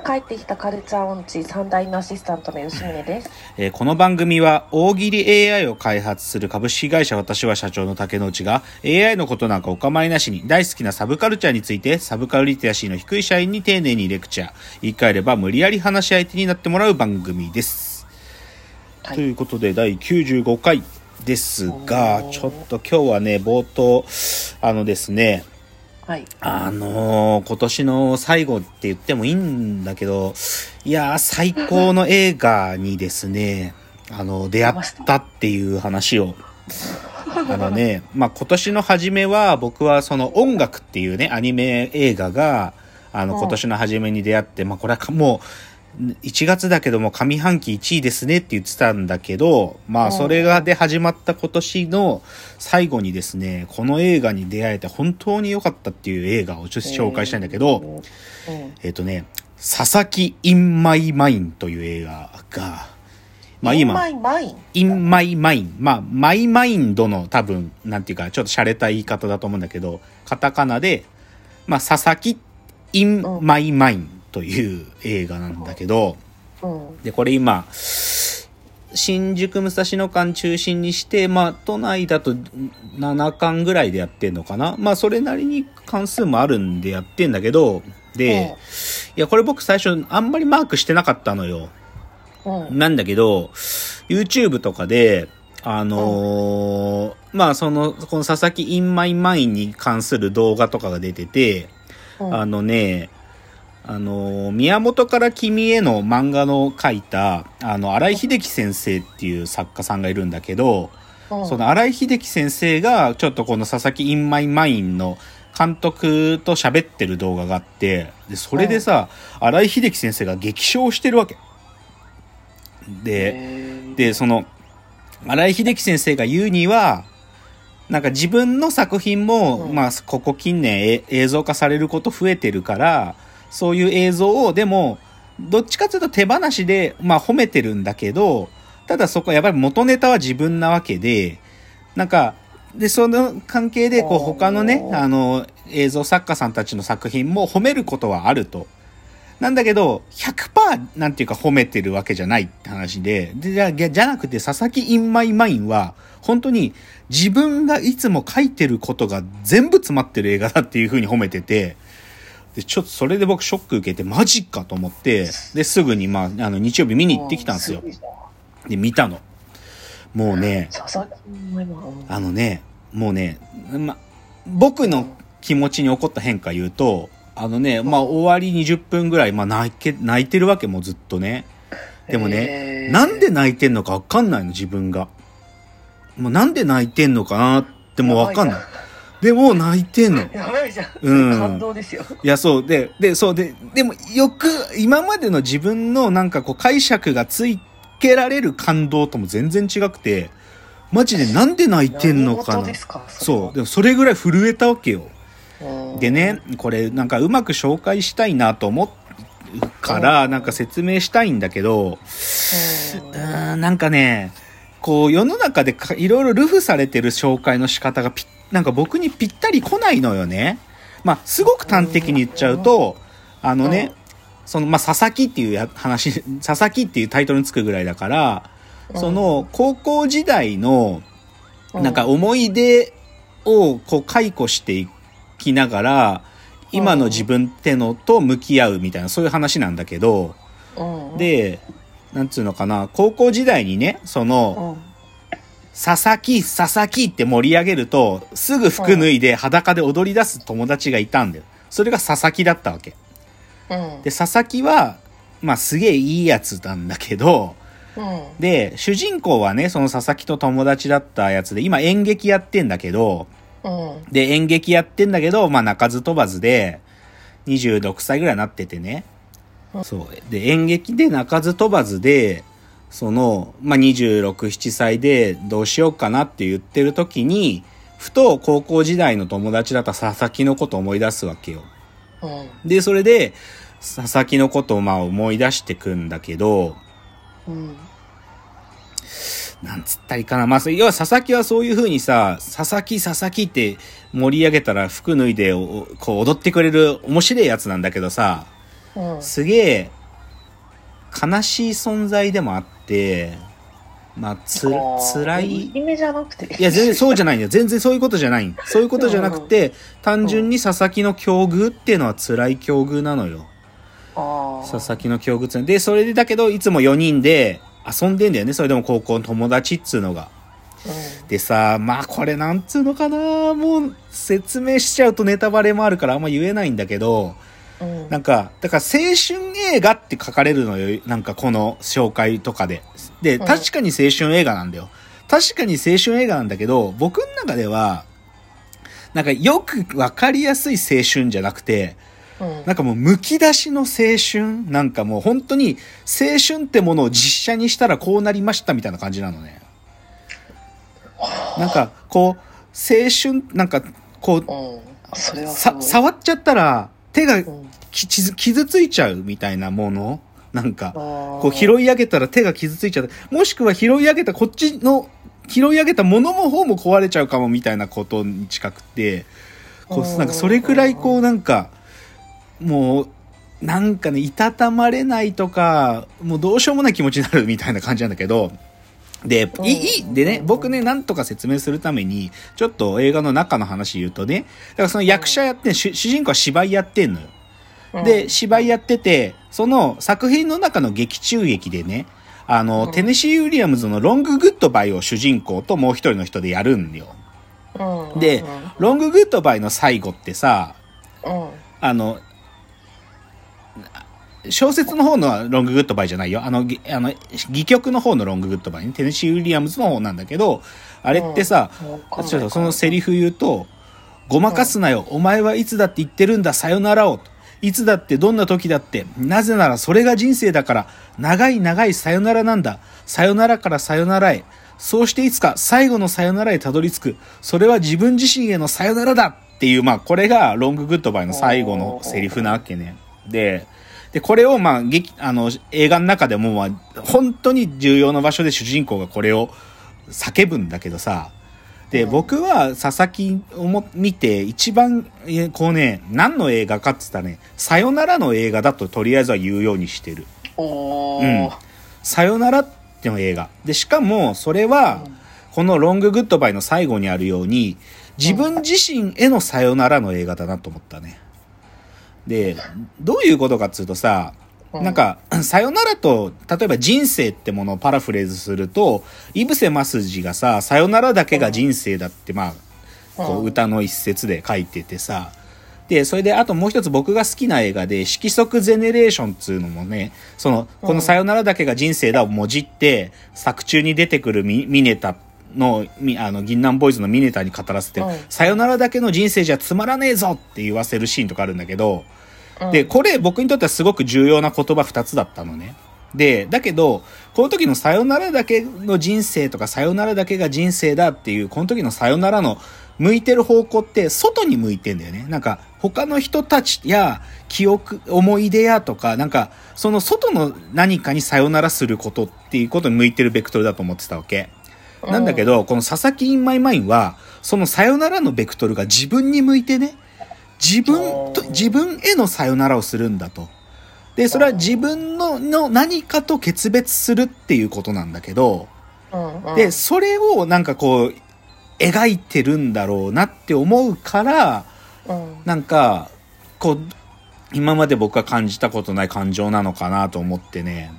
帰ってきたカルチャー音痴三代のアシスタントの吉宗です。えーこの番組は大喜利 AI を開発する株式会社私は社長の竹之内が AI のことなんかお構いなしに大好きなサブカルチャーについてサブカルリテラシーの低い社員に丁寧にレクチャー言い換えれば無理やり話し相手になってもらう番組です。はいということで第95回ですがちょっと今日はね冒頭あのですねはい。あのー今年の最後って言ってもいいんだけど、いやー、最高の映画にですね、あの、出会ったっていう話を、あのね、まあ、今年の初めは僕はその音楽っていうね、アニメ映画が、あの、うん今年の初めに出会って、まあ、これはかもう、1月だけども上半期1位ですねって言ってたんだけど、まあ、うんそれがで始まった今年の最後にですね、この映画に出会えて本当に良かったっていう映画をちょっと紹介したいんだけど、うん、えっ、とね、佐々木 in my mind という映画が、まあ今、マイマイン？in my mind。まあ、マイマインドの多分、なんていうか、ちょっと洒落た言い方だと思うんだけど、カタカナで、まあ、佐々木 in うん my mind という映画なんだけど、うん。で、これ今、新宿武蔵野間中心にして、まあ、都内だと7巻ぐらいでやってんのかな。まあ、それなりに関数もあるんでやってんだけど、で、いや、これ僕最初あんまりマークしてなかったのよ。なんだけど、YouTube とかで、あのーまあ、その、この佐々木 in my mind に関する動画とかが出てて、うんあのね、あのー宮本から君への漫画の書いた、あの、荒井秀樹先生っていう作家さんがいるんだけど、うん。その荒井秀樹先生が、ちょっとこの佐々木 in my mind の監督と喋ってる動画があって、で、それでさ、荒井秀樹先生が激笑してるわけ。で、で、その、荒井秀樹先生が言うには、なんか自分の作品も、うん。まあ、ここ近年え映像化されること増えてるから、そういう映像を、でも、どっちかというと手放しで、まあ褒めてるんだけど、ただそこはやっぱり元ネタは自分なわけで、なんか、で、その関係で、こう他のね、あの、映像作家さんたちの作品も褒めることはあると。なんだけど、100%なんていうか褒めてるわけじゃないって話で、でじゃじゃなくて、佐々木 in my mind は、本当に自分がいつも書いてることが全部詰まってる映画だっていう風に褒めてて、で、ちょっとそれで僕ショック受けて、マジかと思って、で、すぐにまあ、あの、日曜日見に行ってきたんですよで、見たの。もうね。あのね、もうね、ま、僕の気持ちに起こった変化言うと、あのね、まあ、終わり20分ぐらい、まあ、泣け、泣いてるわけもうずっとね。でもね、なんで泣いてんのかわかんないの、自分が。もうなんで泣いてんのかなってもうわかんない。でも泣いてんの。やばいじゃん。うん感動ですよ。いや、そう。で、で、そう。で、でも、よく、今までの自分のなんかこう解釈がついけられる感動とも全然違くて、マジでなんで泣いてんのかなそう。でもそれぐらい震えたわけよ。うんでね、これなんかうまく紹介したいなと思うから、なんか説明したいんだけど、うーん、なんかね、こう世の中でかいろいろルフされてる紹介の仕方がぴなんか僕にぴったり来ないのよね。まあ、すごく端的に言っちゃうと、あのね、その、まあ、佐々木っていうや話、佐々木っていうタイトルにつくぐらいだから、うん。その、高校時代の、うん。なんか思い出をこう解雇していきながら、今の自分ってのと向き合うみたいな、そういう話なんだけど、うん、で、なんつうのかな、高校時代にね、その、うん佐々木、佐々木って盛り上げると、すぐ服脱いで裸で踊り出す友達がいたんだよ。それが佐々木だったわけ。うんで、佐々木は、まあすげえいいやつなんだけど、うんで、主人公はね、その佐々木と友達だったやつで、今演劇やってんだけど、うんで、演劇やってんだけど、まあ鳴かず飛ばずで、26歳ぐらいになっててね。そう。で、演劇で鳴かず飛ばずで、その、まあ26、7歳でどうしようかなって言ってる時に、ふと高校時代の友達だった佐々木のことを思い出すわけよ。うん。で、それで、佐々木のことをまあ思い出してくんだけど、うん。なんつったらいいかな。まあ、要は佐々木はそういう風にさ、佐々木佐々木って盛り上げたら服脱いでおこう踊ってくれる面白いやつなんだけどさ、うん。すげえ悲しい存在でもあって、まあ、つ、辛い。意味じゃなくて。いや、全然そうじゃないんだよ。全然そういうことじゃないんそういうことじゃなくて、単純に佐々木の境遇っていうのは辛い境遇なのよ。佐々木の境遇ってで、それでだけど、いつも4人で遊んでんだよね。それでも高校の友達っつうのが。うでさ、まあこれなんつうのかなもう説明しちゃうとネタバレもあるからあんま言えないんだけど、ん。うん。なんか、だから青春映画って書かれるのよ。なんかこの紹介とかで。で、うん確かに青春映画なんだよ。確かに青春映画なんだけど、僕の中では、なんかよくわかりやすい青春じゃなくて、うん。なんかもう剥き出しの青春？なんかもう本当に青春ってものを実写にしたらこうなりましたみたいな感じなのね。なんかこう、青春、なんかこう、触っちゃったら手が傷傷ついちゃうみたいなもの？なんか、ここう拾い上げたら手が傷ついちゃう。もしくは拾い上げたこっちの、拾い上げたものの方も壊れちゃうかもみたいなことに近くて、こう、なんかそれくらいこうなんか、もう、なんかね、いたたまれないとか、もうどうしようもない気持ちになるみたいな感じなんだけど、で、いい、でね、僕ね、なんとか説明するために、ちょっと映画の中の話言うとね、だからその役者やってん、主主人公は芝居やってんのよ。で、芝居やってて、その作品の中の劇中劇でね、あの、うん。テネシー・ウィリアムズのロング・グッドバイを主人公ともう一人の人でやるんだよ。うん、でロング・グッドバイの最後ってさ、うん、あの、小説の方のロング・グッドバイじゃないよ。あの、ぎあの、戯曲の方のロング・グッドバイね。テネシー・ウィリアムズの方なんだけど、あれってさ、うんちょっとそのセリフ言うと、ごまかすなよ。お前はいつだって言ってるんだ。さよならを。いつだってどんな時だって。なぜならそれが人生だから。長い長いさよならなんだ。さよならからさよならへ。そうしていつか最後のさよならへたどり着く。それは自分自身へのさよならだっていう、まあこれがロンググッドバイの最後のセリフなわけね。で、で、これをまあ劇、あの、映画の中でもまあ、本当に重要な場所で主人公がこれを叫ぶんだけどさ、で、うん僕は佐々木をも見て一番、えこうね、何の映画かって言ったらね、さよならの映画だととりあえずは言うようにしてる。おうんー、さよならっての映画。で、しかも、それは、このロンググッドバイの最後にあるように、自分自身へのさよならの映画だなと思ったね。で、どういうことかっつうとさ、なん、か、さよならと、例えば人生ってものをパラフレーズすると、イブセマスジがさ、さよならだけが人生だって、まあ、こう歌の一節で書いててさ、で、それであともう一つ僕が好きな映画で、色即ゼネレーションっつうのもね、その、このさよならだけが人生だをもじって、作中に出てくるミミネタの、みあの、銀杏ボーイズのミネタに語らせてさよならだけの人生じゃつまらねえぞって言わせるシーンとかあるんだけど、うんで、これ僕にとってはすごく重要な言葉二つだったのね。で、だけど、この時のさよならだけの人生とかさよならだけが人生だっていう、この時のさよならの向いてる方向って外に向いてんだよね。なんか他の人たちや記憶、思い出やとか、なんかその外の何かにさよならすることっていうことに向いてるベクトルだと思ってたわけ。なんだけど、この佐々木インマイマインは、そのさよならのベクトルが自分に向いてね、自分と、自分へのさよならをするんだと。で、それは自分のの何かと決別するっていうことなんだけど、で、それをなんかこう、描いてるんだろうなって思うから、うんなんか、こう、今まで僕が感じたことない感情なのかなと思ってね。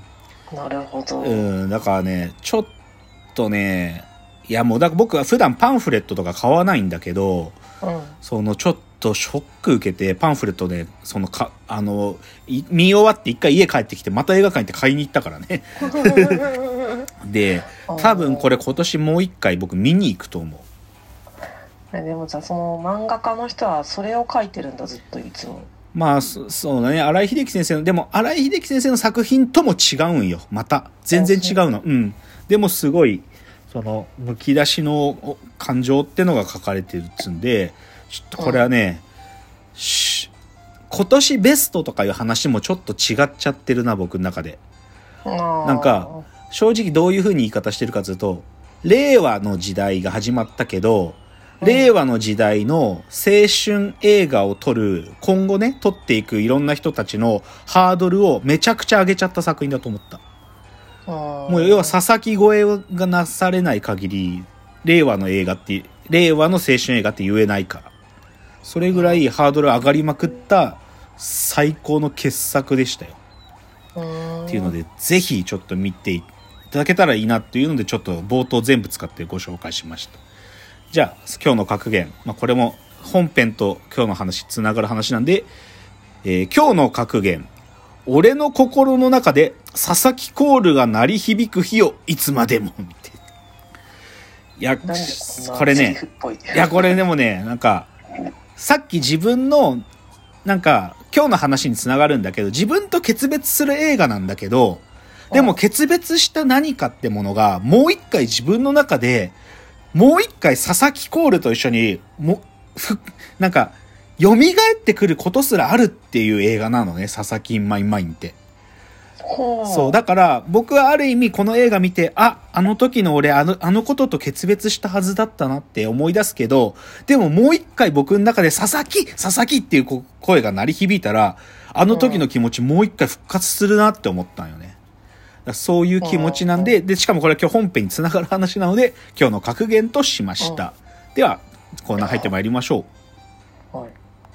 なるほど。うん、だからね、ちょっとね、いやもう、だ僕は普段パンフレットとか買わないんだけど、うんそのちょっとショック受けて、パンフレットで、そのか、あの、い見終わって一回家帰ってきて、また映画館行って買いに行ったからね。で、多分これ今年もう一回僕見に行くと思う。えでもじゃあその漫画家の人はそれを書いてるんだずっといつも。まあ、そそうだね。荒井秀樹先生の、でも荒井秀樹先生の作品とも違うんよ。また。全然違うの。うん。でもすごい、その、むき出しの感情ってのが書かれてるっつんで、ちょっとこれはね、し今年ベストとかいう話もちょっと違っちゃってるな、僕の中で。ななんか、正直どういう風に言い方してるかというと、令和の時代が始まったけど、令和の時代の青春映画を撮る、今後ね、撮っていくいろんな人たちのハードルをめちゃくちゃ上げちゃった作品だと思った。ももう要は佐々木越えがなされない限り、令和の映画って、令和の青春映画って言えないから。それぐらいハードル上がりまくった最高の傑作でしたよ。っていうので、ぜひちょっと見ていただけたらいいなっていうので、ちょっと冒頭全部使ってご紹介しました。じゃあ、今日の格言。まあ、これも本編と今日の話、つながる話なんで、えー今日の格言。俺の心の中で佐々木コールが鳴り響く日をいつまでも見て。いや、これねいや、これでもね、なんか、さっき自分の、なんか、今日の話につながるんだけど、自分と決別する映画なんだけど、でも決別した何かってものが、もう一回自分の中で、もう一回佐々木コールと一緒に、も、ふ、なんか、蘇ってくることすらあるっていう映画なのね、佐々木マインマインって。そう、だから僕はある意味この映画見て、あ、あの時の俺あの、あのことと決別したはずだったなって思い出すけど、でももう一回僕の中で佐々木佐々木っていうこ声が鳴り響いたら、あの時の気持ちもう一回復活するなって思ったんよね。そういう気持ちなんで、で、しかもこれは今日本編につながる話なので、今日の格言としました。では、コーナー入ってまいりましょう。